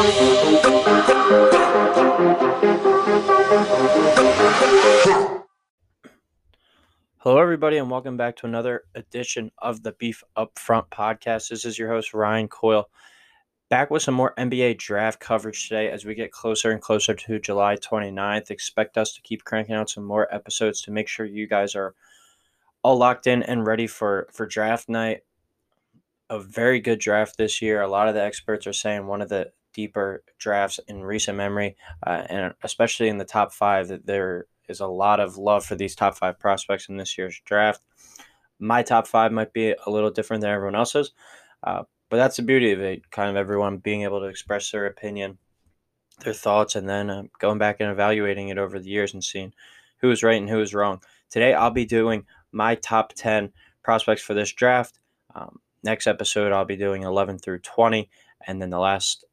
Hello, everybody, and welcome back to another edition of the Beef Up Front podcast. This is your host, Ryan Coyle, back with some more NBA draft coverage today as we get closer and closer to July 29th. Expect us to keep cranking out some more episodes to make sure you guys are all locked in and ready for, for draft night. A very good draft this year. A lot of the experts are saying one of the deeper drafts in recent memory, uh, and especially in the top five, that there is a lot of love for these top five prospects in this year's draft. My top five might be a little different than everyone else's, uh, but that's the beauty of it. Kind of everyone being able to express their opinion, their thoughts, and then uh, going back and evaluating it over the years and seeing who was right and who was wrong. Today, I'll be doing my top 10 prospects for this draft. Um, next episode, I'll be doing 11 through 20. And then the last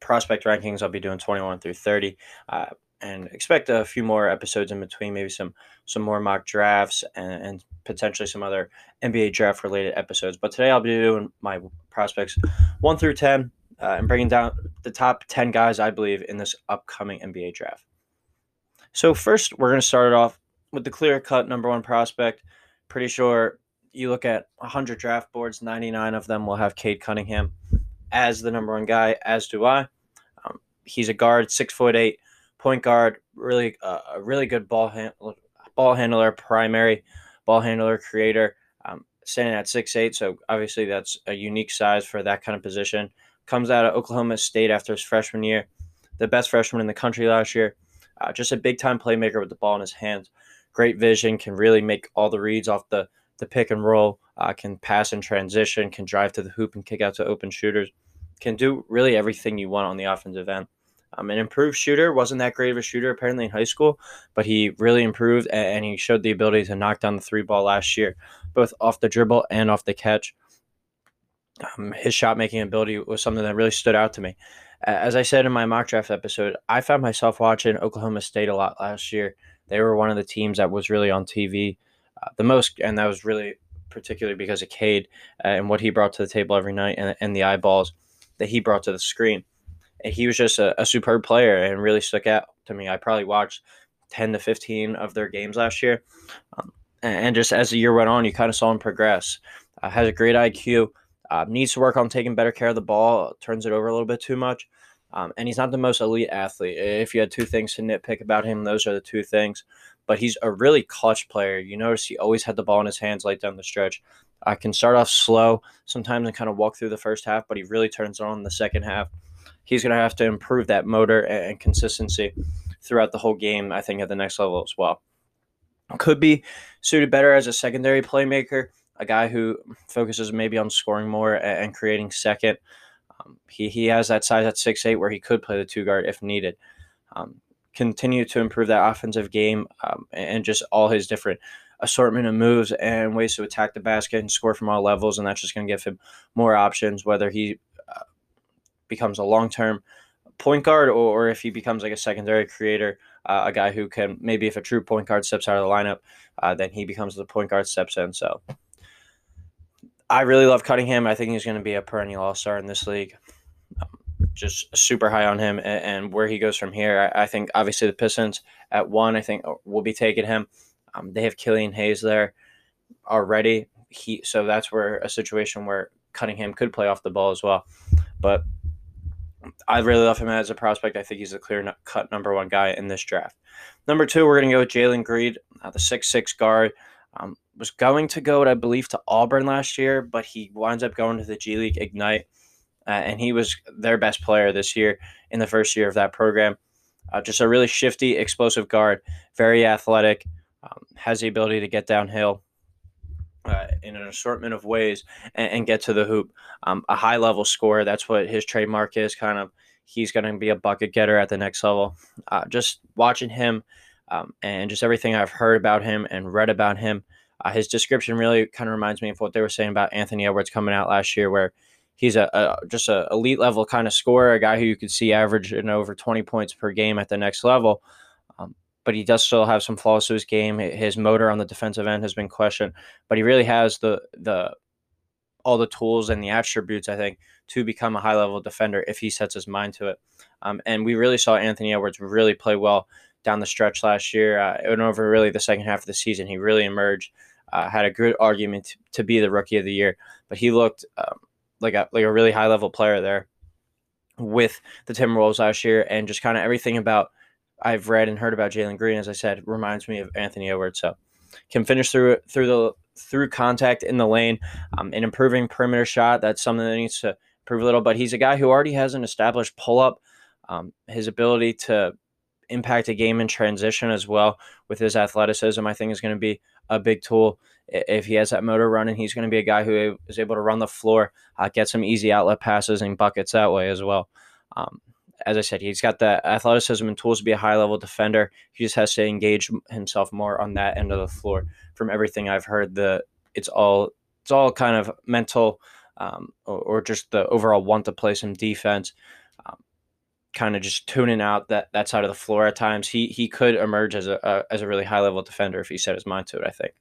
prospect rankings, I'll be doing 21 through 30. Uh, and expect a few more episodes in between, maybe some some more mock drafts and, and potentially some other NBA draft related episodes. But today I'll be doing my prospects one through ten uh, and bringing down the top ten guys I believe in this upcoming NBA draft. So first, we're going to start it off with the clear cut number one prospect. Pretty sure you look at 100 draft boards, 99 of them will have Cade Cunningham as the number one guy, as do I. Um, he's a guard, six foot eight point guard, really uh, a really good ball hand, ball handler, primary ball handler, creator. Um, standing at six eight, so obviously that's a unique size for that kind of position. Comes out of Oklahoma State after his freshman year, the best freshman in the country last year. Uh, just a big time playmaker with the ball in his hands. Great vision, can really make all the reads off the the pick and roll. Uh, can pass in transition, can drive to the hoop and kick out to open shooters. Can do really everything you want on the offensive end. Um, an improved shooter, wasn't that great of a shooter apparently in high school, but he really improved and he showed the ability to knock down the three ball last year, both off the dribble and off the catch. Um, his shot making ability was something that really stood out to me. As I said in my mock draft episode, I found myself watching Oklahoma State a lot last year. They were one of the teams that was really on TV uh, the most, and that was really particularly because of Cade uh, and what he brought to the table every night and, and the eyeballs that he brought to the screen he was just a, a superb player and really stuck out to me. I probably watched 10 to 15 of their games last year. Um, and just as the year went on, you kind of saw him progress. Uh, has a great IQ, uh, needs to work on taking better care of the ball, turns it over a little bit too much. Um, and he's not the most elite athlete. If you had two things to nitpick about him, those are the two things. But he's a really clutch player. You notice he always had the ball in his hands late down the stretch. I can start off slow sometimes and kind of walk through the first half, but he really turns on in the second half he's going to have to improve that motor and consistency throughout the whole game, I think, at the next level as well. Could be suited better as a secondary playmaker, a guy who focuses maybe on scoring more and creating second. Um, he, he has that size at six eight where he could play the two guard if needed. Um, continue to improve that offensive game um, and just all his different assortment of moves and ways to attack the basket and score from all levels. And that's just going to give him more options, whether he becomes a long term point guard or, or, if he becomes like a secondary creator, uh, a guy who can maybe if a true point guard steps out of the lineup, uh, then he becomes the point guard steps in. So I really love Cunningham. I think he's going to be a perennial all star in this league. Um, just super high on him and, and where he goes from here. I, I, think obviously the Pistons at one, I think will be taking him. Um, they have Killian Hayes there already. He so that's where a situation where Cunningham could play off the ball as well. But I really love him as a prospect. I think he's a clear cut number one guy in this draft. Number two, we're going to go with Jalen Green, uh, the six six guard. Um, was going to go, I believe, to Auburn last year, but he winds up going to the G League Ignite, uh, and he was their best player this year in the first year of that program. Uh, just a really shifty, explosive guard, very athletic, um, has the ability to get downhill, uh, in an assortment of ways and, and get to the hoop. Um, a high level scorer, that's what his trademark is. Kind of, he's going to be a bucket getter at the next level. Uh, just watching him um, and just everything I've heard about him and read about him, uh, his description really kind of reminds me of what they were saying about Anthony Edwards coming out last year, where he's a, a just a elite level kind of scorer, a guy who you could see average in over 20 points per game at the next level but he does still have some flaws to his game. His motor on the defensive end has been questioned, but he really has the the all the tools and the attributes I think to become a high level defender if he sets his mind to it. Um, and we really saw Anthony Edwards really play well down the stretch last year uh, and over really the second half of the season. He really emerged, uh, had a good argument to, to, be the rookie of the year, but he looked um, like a like a really high level player there with the Timberwolves last year, and just kind of everything about I've read and heard about Jalen Green, as I said, reminds me of Anthony Edwards. So can finish through through the through contact in the lane, um, an improving perimeter shot. That's something that needs to improve a little. But he's a guy who already has an established pull up. Um, his ability to impact a game in transition as well with his athleticism, I think is going to be a big tool. If he has that motor running, he's going to be a guy who is able to run the floor, uh, get some easy outlet passes and buckets that way as well. Um, as I said, he's got the athleticism and tools to be a high level defender. He just has to engage himself more on that end of the floor. From everything I've heard, the it's all it's all kind of mental um, or, or, just the overall want to play some defense. Kind of just tuning out that that side of the floor at times. He he could emerge as a, a as a really high level defender if he set his mind to it. I think.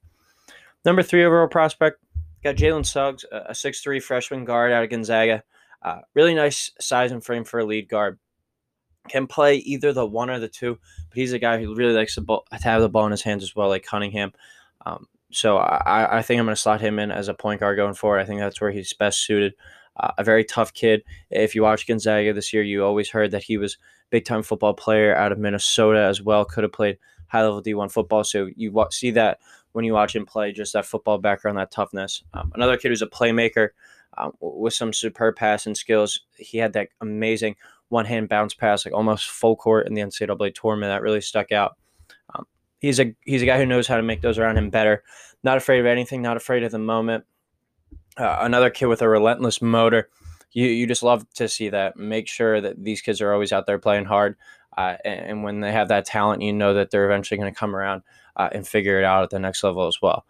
Number three overall prospect got Jalen Suggs, a six three freshman guard out of Gonzaga. Uh, really nice size and frame for a lead guard can play either the one or the two, but he's a guy who really likes to, ball, to have the ball in his hands as well, like Cunningham. Um, so I, I think I'm going to slot him in as a point guard going forward. I think that's where he's best suited. A very tough kid. If you watch Gonzaga this year, you always heard that he was big time football player out of Minnesota as well. Could have played high level D1 football. So you see that when you watch him play, just that football background, that toughness. Um, another kid who's a playmaker um, with some superb passing skills. He had that amazing one hand bounce pass, like almost full court in the NCAA tournament. That really stuck out. Um, he's a he's a guy who knows how to make those around him better. Not afraid of anything. Not afraid of the moment. Uh, another kid with a relentless motor. You you just love to see that. Make sure that these kids are always out there playing hard. Uh, and, and, when they have that talent, you know that they're eventually going to come around uh, and figure it out at the next level as well.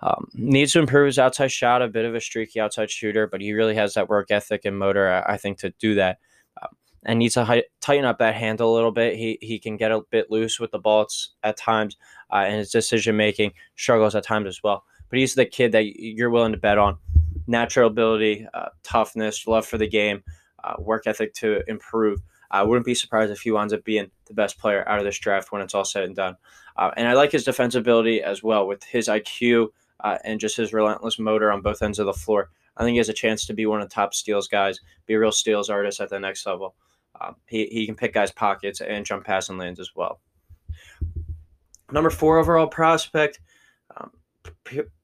Um, needs to improve his outside shot, a bit of a streaky outside shooter, but he really has that work ethic and motor, I, I think, to do that and needs to hi- tighten up that handle a little bit. He he can get a bit loose with the ball at times, uh, and his decision making struggles at times as well. But he's the kid that you're willing to bet on. Natural ability, uh, toughness, love for the game, uh, work ethic to improve. I wouldn't be surprised if he winds up being the best player out of this draft when it's all said and done. Uh, and I like his defensibility as well with his IQ uh, and just his relentless motor on both ends of the floor. I think he has a chance to be one of the top steals guys, be a real steals artist at the next level. Um, he, he can pick guys' pockets and jump passing lanes as well. Number four overall prospect. Um,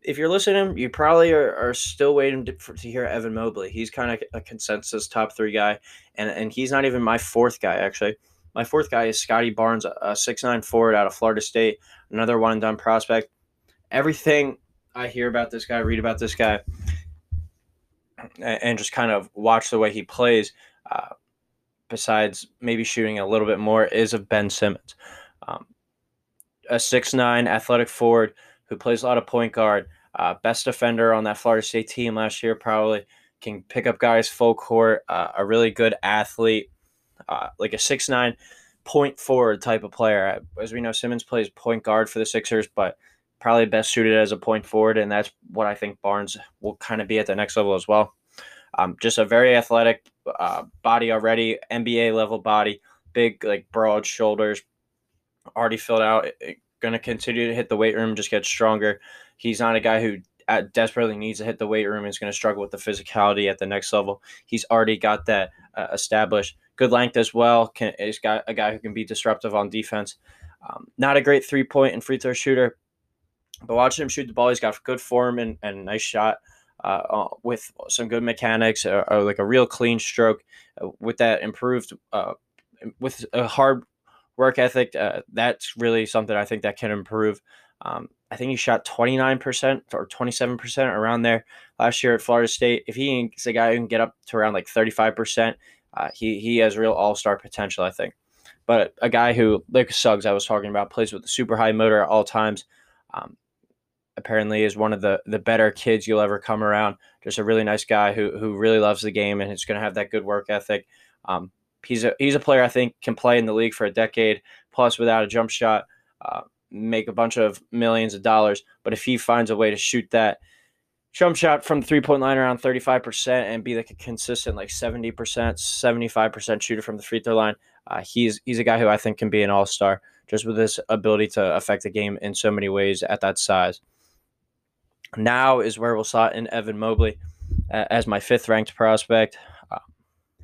if you're listening, you probably are, are still waiting to, for, to hear Evan Mobley. He's kind of a consensus top three guy, and, and he's not even my fourth guy, actually. My fourth guy is Scottie Barnes, a six-nine forward out of Florida State, another one and done prospect. Everything I hear about this guy, read about this guy, and, and just kind of watch the way he plays, uh, besides maybe shooting a little bit more, is of Ben Simmons. Um, a six nine athletic forward who plays a lot of point guard, uh, best defender on that Florida State team last year, probably can pick up guys full court, uh, a really good athlete, uh, like a six nine point forward type of player. As we know, Simmons plays point guard for the Sixers, but probably best suited as a point forward, and that's what I think Barnes will kind of be at the next level as well. Um, just a very athletic uh, body already, NBA level body, big like broad shoulders, already filled out. Going to continue to hit the weight room, just get stronger. He's not a guy who uh, desperately needs to hit the weight room. He's going to struggle with the physicality at the next level. He's already got that uh, established. Good length as well. Can is got a guy who can be disruptive on defense. Um, not a great three point and free throw shooter, but watching him shoot the ball, he's got good form and, and nice shot uh, uh, with some good mechanics or, or, like a real clean stroke uh, with that improved uh, with a hard work ethic uh, that's really something i think that can improve um, i think he shot 29% or 27% around there last year at florida state if he is a guy who can get up to around like 35% uh, he, he has real all-star potential i think but a guy who like suggs i was talking about plays with a super high motor at all times um, apparently is one of the the better kids you'll ever come around. Just a really nice guy who who really loves the game and is going to have that good work ethic. Um, he's a he's a player I think can play in the league for a decade plus without a jump shot, uh, make a bunch of millions of dollars. But if he finds a way to shoot that jump shot from three point line around 35% and be like a consistent like 70%, 75% shooter from the free throw line. Uh, he's he's a guy who I think can be an all star just with his ability to affect the game in so many ways at that size. Now is where we'll slot in Evan Mobley uh, as my fifth ranked prospect. Uh,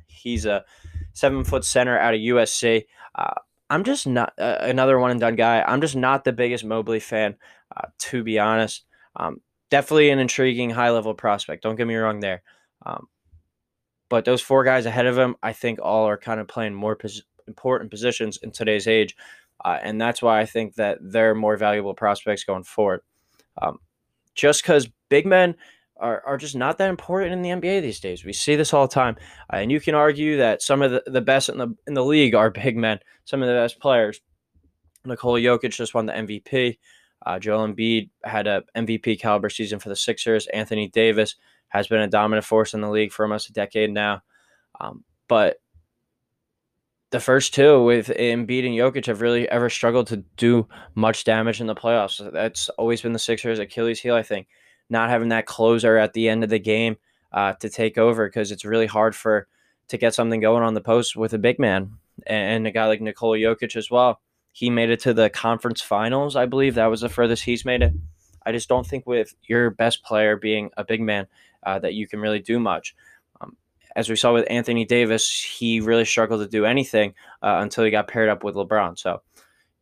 he's a seven foot center out of USC. Uh, I'm just not uh, another one and done guy. I'm just not the biggest Mobley fan, uh, to be honest. Um, definitely an intriguing high level prospect. Don't get me wrong there. Um, but those four guys ahead of him, I think all are kind of playing more pos- important positions in today's age. Uh, and that's why I think that they're more valuable prospects going forward. Um, just because big men are, are just not that important in the NBA these days. We see this all the time. Uh, and you can argue that some of the, the best in the in the league are big men, some of the best players. Nikola Jokic just won the MVP. Uh, Joel Embiid had a MVP caliber season for the Sixers. Anthony Davis has been a dominant force in the league for almost a decade now. Um, but the first two with Embiid and Jokic have really ever struggled to do much damage in the playoffs. That's always been the Sixers' Achilles heel, I think. Not having that closer at the end of the game uh, to take over because it's really hard for to get something going on the post with a big man and a guy like Nikola Jokic as well. He made it to the conference finals, I believe. That was the furthest he's made it. I just don't think with your best player being a big man uh, that you can really do much. Um, as we saw with Anthony Davis, he really struggled to do anything uh, until he got paired up with LeBron. So,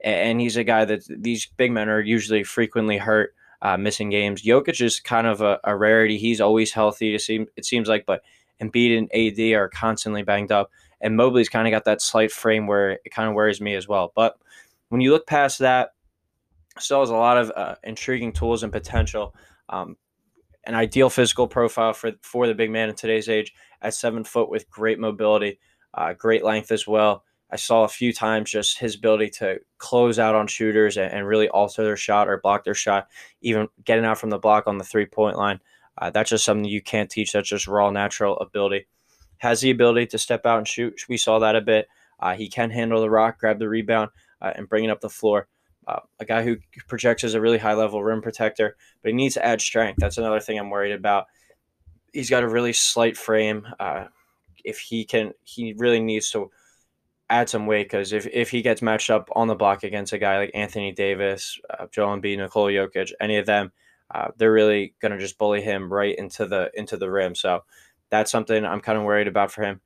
and he's a guy that these big men are usually frequently hurt, uh, missing games. Jokic is kind of a, a rarity. He's always healthy. It seems it seems like, but Embiid and AD are constantly banged up, and Mobley's kind of got that slight frame where it kind of worries me as well. But when you look past that, still has a lot of uh, intriguing tools and potential. Um, an ideal physical profile for for the big man in today's age at seven foot with great mobility, uh, great length as well. I saw a few times just his ability to close out on shooters and, and really alter their shot or block their shot, even getting out from the block on the three point line. Uh, that's just something you can't teach. That's just raw natural ability. Has the ability to step out and shoot. We saw that a bit. Uh, he can handle the rock, grab the rebound, uh, and bring it up the floor. Uh, a guy who projects as a really high level rim protector, but he needs to add strength. That's another thing I'm worried about. He's got a really slight frame. Uh, if he can, he really needs to add some weight because if, if he gets matched up on the block against a guy like Anthony Davis, uh, Joel Embiid, Nikola Jokic, any of them, uh, they're really to just bully him right into the into the rim. So that's something I'm kind of worried about for him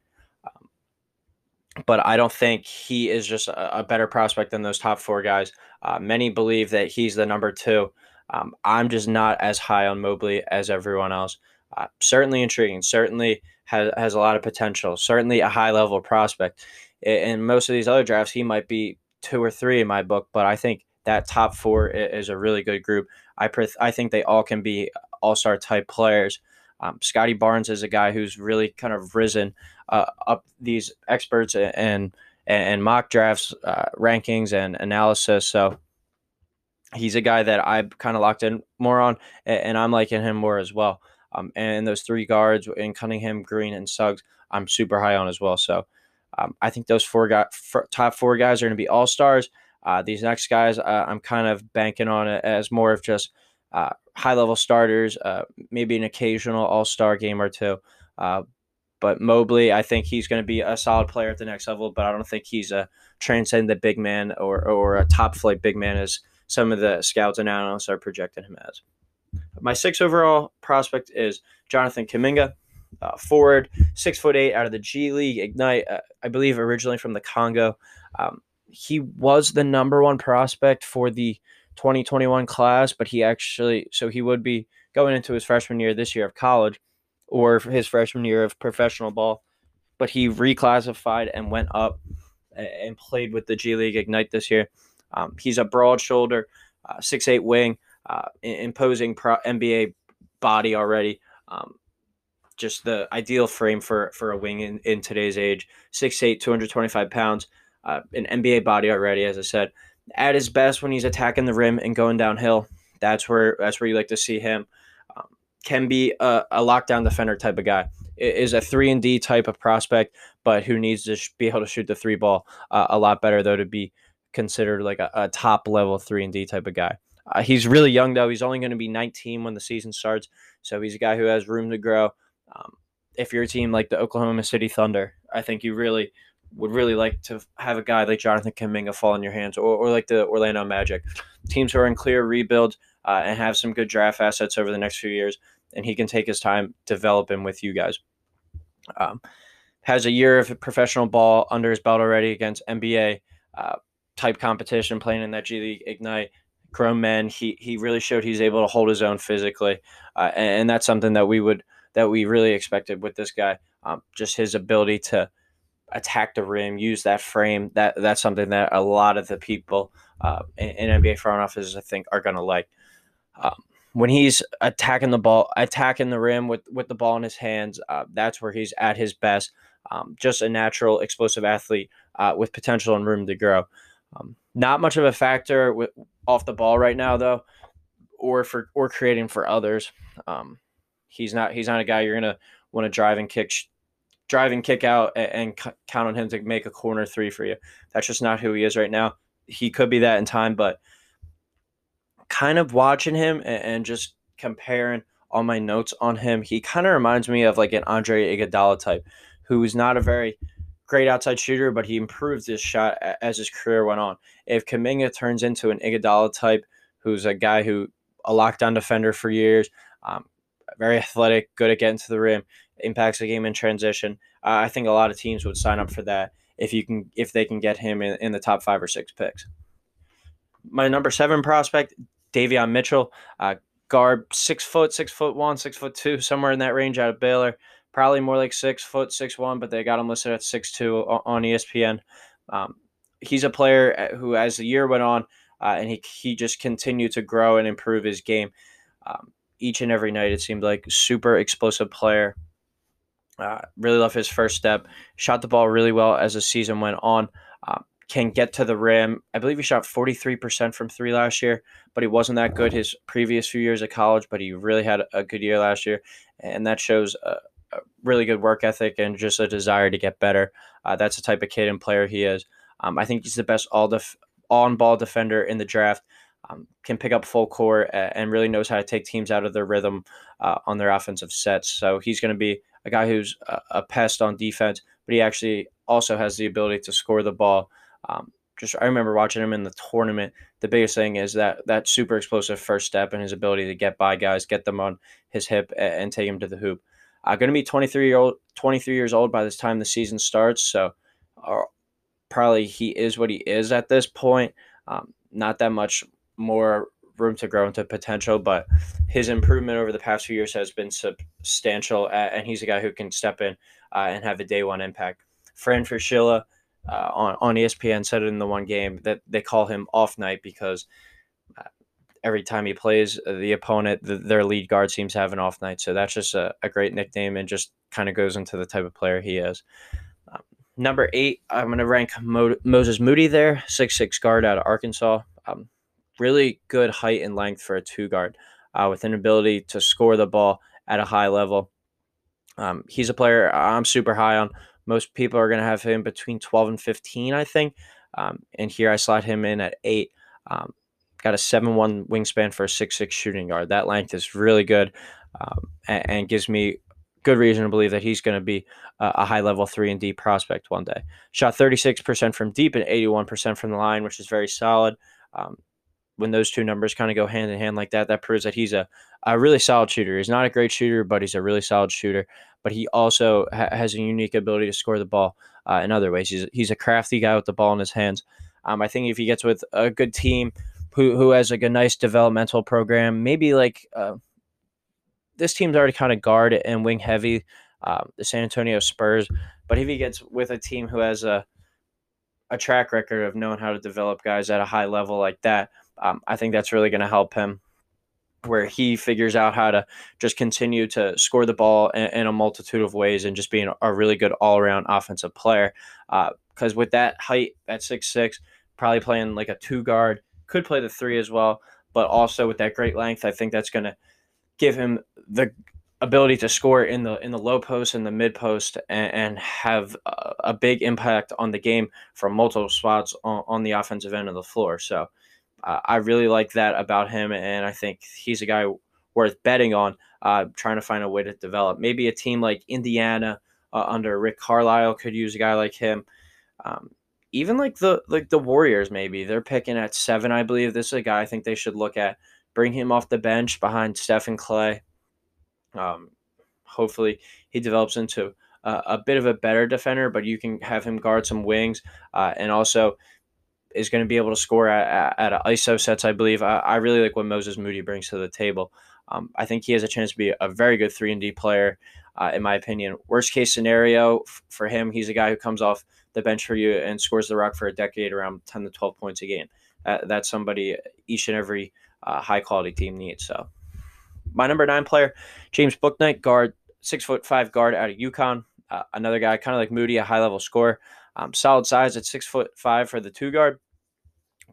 but I don't think he is just a, a better prospect than those top four guys. Uh, many believe that he's the number two. Um, I'm just not as high on Mobley as everyone else. Uh, certainly intriguing. Certainly has has a lot of potential. Certainly a high level prospect. In most of these other drafts, he might be two or three in my book, but I think that top four is a really good group. I pre- I think they all can be all star type players. Um, Scottie Barnes is a guy who's really kind of risen uh, up these experts and and, and mock drafts uh, rankings and analysis. So he's a guy that I kind of locked in more on, and I'm liking him more as well. Um, and those three guards in Cunningham, Green, and Suggs, I'm super high on as well. So um, I think those four top four guys are going to be all stars. Uh, these next guys, uh, I'm kind of banking on it as more of just uh, high level starters, uh, maybe an occasional all star game or two. Uh, but Mobley, I think he's going to be a solid player at the next level, but I don't think he's a transcendent big man or, or a top flight big man as some of the scouts and analysts are projecting him as. My sixth overall prospect is Jonathan Kuminga, uh, forward, six foot eight out of the G League Ignite, uh, I believe originally from the Congo. Um, he was the number one prospect for the 2021 class, but he actually, so he would be going into his freshman year this year of college or his freshman year of professional ball. But he reclassified and went up and played with the G League Ignite this year. Um, he's a broad shoulder, uh, six eight wing, uh, imposing pro- NBA body already. Um, just the ideal frame for for a wing in, in today's age. 6'8", 225 pounds, uh, an NBA body already, as I said. At his best when he's attacking the rim and going downhill, that's where that's where you like to see him can be a, a lockdown defender type of guy. Is a three and D type of prospect, but who needs to be able to shoot the three ball uh, a lot better though to be considered like a, a top level three and D type of guy. Uh, he's really young though. He's only going to be 19 when the season starts, so he's a guy who has room to grow. Um, if you're a team like the Oklahoma City Thunder, I think you really would really like to have a guy like Jonathan Kuminga fall in your hands, or, or like the Orlando Magic, teams who are in clear rebuild uh, and have some good draft assets over the next few years, and he can take his time developing with you guys. Um, has a year of professional ball under his belt already against NBA uh, type competition, playing in that G League Ignite. Grown men, he he really showed he's able to hold his own physically, uh, and, and, that's something that we would that we really expected with this guy. Um, just his ability to attack the rim, use that frame. That that's something that a lot of the people uh, in, in, NBA front offices, I think, are going to like. Um, when he's attacking the ball, attacking the rim with with the ball in his hands, uh, that's where he's at his best. Um, just a natural, explosive athlete uh, with potential and room to grow. Um, not much of a factor with off the ball right now, though, or for or creating for others. Um, he's not he's not a guy you're gonna want to drive and kick drive and kick out and, and count on him to make a corner three for you. That's just not who he is right now. He could be that in time, but kind of watching him and, and just comparing all my notes on him, he kind of reminds me of like an Andre Iguodala type, who is not a very great outside shooter, but he improved his shot as his career went on. If Kuminga turns into an Iguodala type, who's a guy who a lockdown defender for years, um, very athletic, good at getting to the rim, impacts the game in transition. Uh, I think a lot of teams would sign up for that if you can if they can get him in, in the top five or six picks. My number seven prospect, Davion Mitchell, uh, guard, six foot, six foot one, six foot two, somewhere in that range out of Baylor. Probably more like six foot, six one, but they got him listed at six two on ESPN. Um, he's a player uh, who, as the year went on, uh, and he he just continued to grow and improve his game. Um, each and every night, it seemed like super explosive player. Uh, really love his first step. Shot the ball really well as the season went on. Um, can get to the rim. I believe he shot 43% from three last year, but he wasn't that good his previous few years of college, but he really had a good year last year. And that shows a, a really good work ethic and just a desire to get better. Uh, that's the type of kid and player he is. Um, I think he's the best all def- on ball defender in the draft. Um, can pick up full court and really knows how to take teams out of their rhythm uh, on their offensive sets. So he's going to be a guy who's a, a, pest on defense, but he actually also has the ability to score the ball um, just I remember watching him in the tournament. The biggest thing is that that super explosive first step and his ability to get by guys, get them on his hip, and, and take him to the hoop. Uh, going to be 23 year old, 23 years old by this time the season starts. So uh, probably he is what he is at this point. Um, not that much more room to grow into potential, but his improvement over the past few years has been substantial, and he's a guy who can step in uh, and have a day one impact. Fran Fraschilla uh, on, on ESPN said it in the one game that they call him off night because uh, every time he plays, uh, the opponent, the, their lead guard seems to have an off night. So that's just a, a great nickname and just kind of goes into the type of player he is. Um, number eight, I'm going to rank Mo- Moses Moody there, six six guard out of Arkansas. Um, really good height and length for a two guard uh, with an ability to score the ball at a high level. Um, he's a player I'm super high on. Most people are going to have him between 12 and 15, I think. Um, and here I slot him in at eight. Um, got a 7 1 wingspan for a 6 6 shooting guard. That length is really good um, and, and, gives me good reason to believe that he's going to be a, a high level 3 and D prospect one day. Shot 36% from deep and 81% from the line, which is very solid. Um, when those two numbers kind of go hand in hand like that, that proves that he's a, a really solid shooter. He's not a great shooter, but he's a really solid shooter but he also ha- has a unique ability to score the ball uh, in other ways. He's, he's a crafty guy with the ball in his hands. Um, I think if he gets with a good team who, who has like a nice developmental program, maybe like uh, this team's already kind of guard and wing heavy, um, the San Antonio Spurs. But if he gets with a team who has a a track record of knowing how to develop guys at a high level like that, um, I think that's really going to help him where he figures out how to just continue to score the ball in, in a multitude of ways and just being a really good all around offensive player. Because uh, with that height at six six, probably playing like a two guard, could play the three as well, but also with that great length, I think that's going to give him the ability to score in the in the low post and the mid post and, and have a, a, big impact on the game from multiple spots on, on the offensive end of the floor. So Uh, I really like that about him, and I think he's a guy worth betting on. Uh, trying to find a way to develop. Maybe a team like Indiana uh, under Rick Carlisle could use a guy like him. Um, even like the like the Warriors, maybe they're picking at seven. I believe this is a guy I think they should look at. Bring him off the bench behind Stephen Klay. Um, hopefully, he develops into a, a, bit of a better defender, but you can have him guard some wings uh, and also is going to be able to score at, at, at ISO sets, I believe. I, I, really like what Moses Moody brings to the table. Um, I think he has a chance to be a very good 3 and D player, uh, in my opinion. Worst case scenario f- for him, he's a guy who comes off the bench for you and scores the rock for a decade around 10 to 12 points a game. Uh, that's somebody each and every uh, high quality team needs. So, my number nine player, James Bouknight, guard, six foot five guard out of UConn. Uh, another guy, kind of like Moody, a high level scorer. Um, solid size at six foot five for the two guard,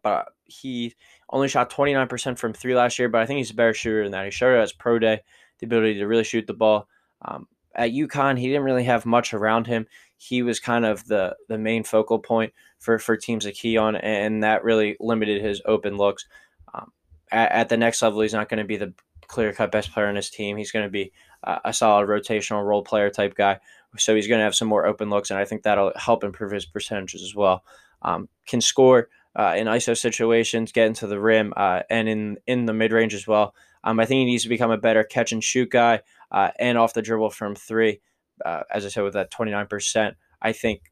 but he only shot 29% from three last year. But I think he's a better shooter than that. He showed as pro day, the ability to really shoot the ball. Um, at UConn, he didn't really have much around him. He was kind of the the main focal point for for teams to key on, and that really limited his open looks. Um, at, at, the next level, he's not going to be the clear cut best player on his team. He's going to be a, a solid rotational role player type guy. So he's going to have some more open looks, and I think that'll help improve his percentages as well. Um, can score uh, in ISO situations, get into the rim, uh, and in in the mid range as well. Um, I think he needs to become a better catch and shoot guy, uh, and off the dribble from three. Uh, as I said, with that twenty nine percent, I think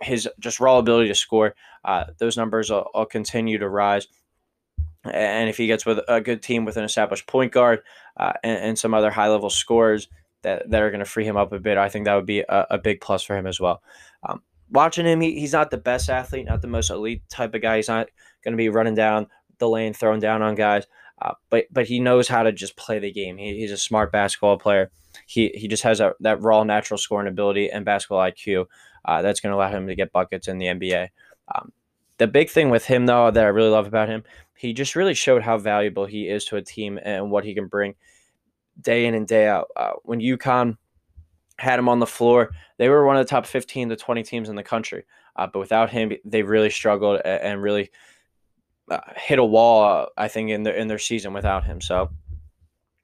his just raw ability to score, uh, those numbers will, will continue to rise. And if he gets with a good team with an established point guard uh, and, and, some other high level scores that, that are going to free him up a bit, I think that would be a, a big plus for him as well. Um, watching him, he, he's not the best athlete, not the most elite type of guy. He's not going to be running down the lane, throwing down on guys. Uh, but but he knows how to just play the game. He, he's a smart basketball player. He he just has a, that raw natural scoring ability and basketball IQ uh, that's going to allow him to get buckets in the NBA. Um, the big thing with him though that I really love about him he just really showed how valuable he is to a team and what he can bring day in and day out. Uh, when UConn had him on the floor, they were one of the top 15 to 20 teams in the country. Uh, but without him, they really struggled and really uh, hit a wall, I think, in their, in their season without him. So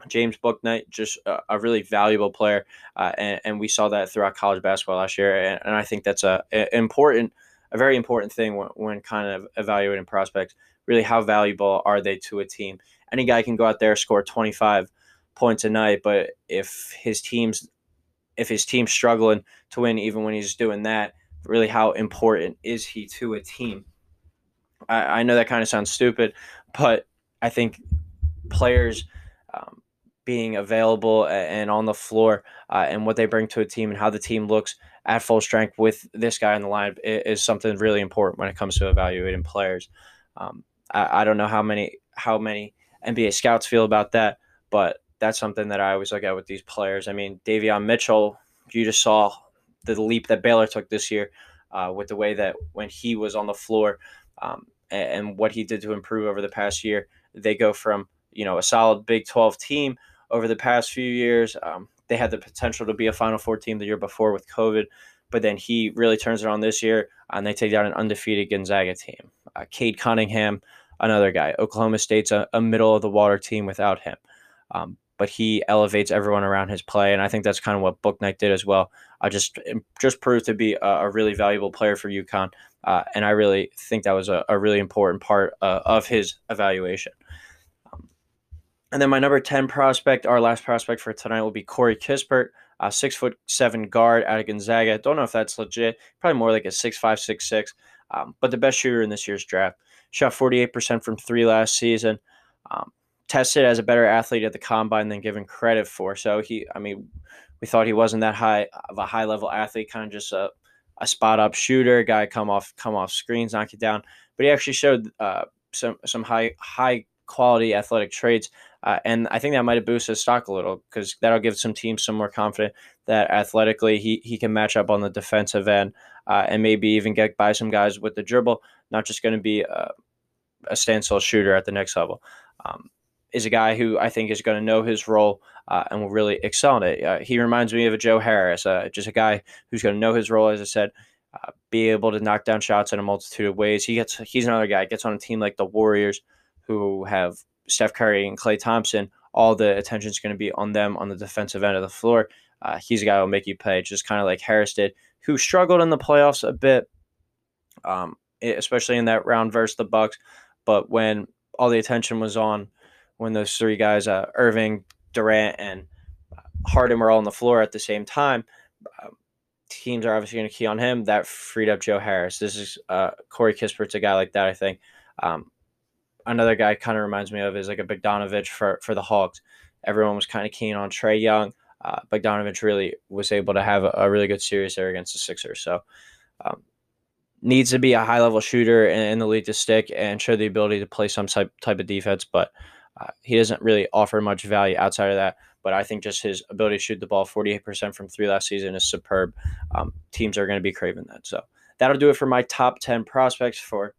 James Bouknight, just a, a really valuable player. Uh, and, and, we saw that throughout college basketball last year. And, and I think that's a, a important, a very important thing when, when kind of evaluating prospects really how valuable are they to a team? Any guy can go out there score 25 points a night, but if his team's if his team's struggling to win, even when he's doing that, really how important is he to a team? I, I know that kind of sounds stupid, but I think players um, being available and on the floor uh, and what they bring to a team and how the team looks at full strength with this guy in the line is something really important when it comes to evaluating players. Um, I, I don't know how many how many NBA scouts feel about that, but that's something that I always look at with these players. I mean, Davion Mitchell, you just saw the leap that Baylor took this year uh, with the way that when he was on the floor um, and, what he did to improve over the past year, they go from you know a solid Big 12 team over the past few years. Um, they had the potential to be a Final Four team the year before with COVID, but then he really turns it on this year and they take down an undefeated Gonzaga team. Uh, Cade Cunningham another guy. Oklahoma State's a, a middle of the water team without him. Um, but he elevates everyone around his play, and I think that's kind of what Bouknight did as well. I just just proved to be a, a really valuable player for UConn, uh, and I really think that was a, a really important part uh, of his evaluation. Um, and then my number ten prospect, our last prospect for tonight, will be Corey Kispert, a six foot seven guard out of Gonzaga. Don't know if that's legit. Probably more like a six five six six, um, but the best shooter in this year's draft shot 48% from three last season. Um, tested as a better athlete at the combine than given credit for. So he, I mean, we thought he wasn't that high of a high level athlete, kind of just a, a spot up shooter, guy come off come off screens, knock you down. But he actually showed uh, some some high high quality athletic traits, uh, and I think that might have boosted his stock a little because that'll give some teams some more confidence that athletically he he can match up on the defensive end uh, and maybe even get by some guys with the dribble. Not just going to be a, a standstill shooter at the next level. Um, is a guy who I think is going to know his role uh, and will really excel in it. Uh, he reminds me of a Joe Harris, uh, just a guy who's going to know his role, as I said, uh, be able to knock down shots in a multitude of ways. He gets he's another guy gets on a team like the Warriors who have Steph Curry and Klay Thompson. All the attention is going to be on them on the defensive end of the floor. Uh, he's a guy who will make you pay, just kind of like Harris did, who struggled in the playoffs a bit, um, especially in that round versus the Bucks. But when all the attention was on, when those three guys, uh, Irving, Durant, and Harden were all on the floor at the same time, um, teams are obviously going to key on him. That freed up Joe Harris. This is uh, Corey Kispert's a guy like that. I think. Um, another guy kind of reminds me of is like a Bogdanovich for for the Hawks. Everyone was kind of keen on Trae Young. Uh, Bogdanovich really was able to have a, a, really good series there against the Sixers. So um, needs to be a high level shooter in, in, the league to stick and show the ability to play some type type of defense. But uh, he doesn't really offer much value outside of that. But I think just his ability to shoot the ball 48% from three last season is superb. Um, teams are going to be craving that. So that'll do it for my top 10 prospects for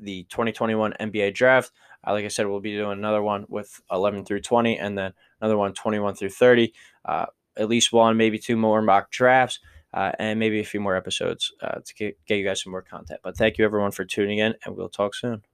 the 2021 NBA draft. Uh, like I said, we'll be doing another one with 11 through 20 and then another one 21 through 30. Uh, at least one, maybe two more mock drafts. Uh, and maybe a few more episodes uh, to get, get you guys some more content. But thank you everyone for tuning in, and we'll talk soon.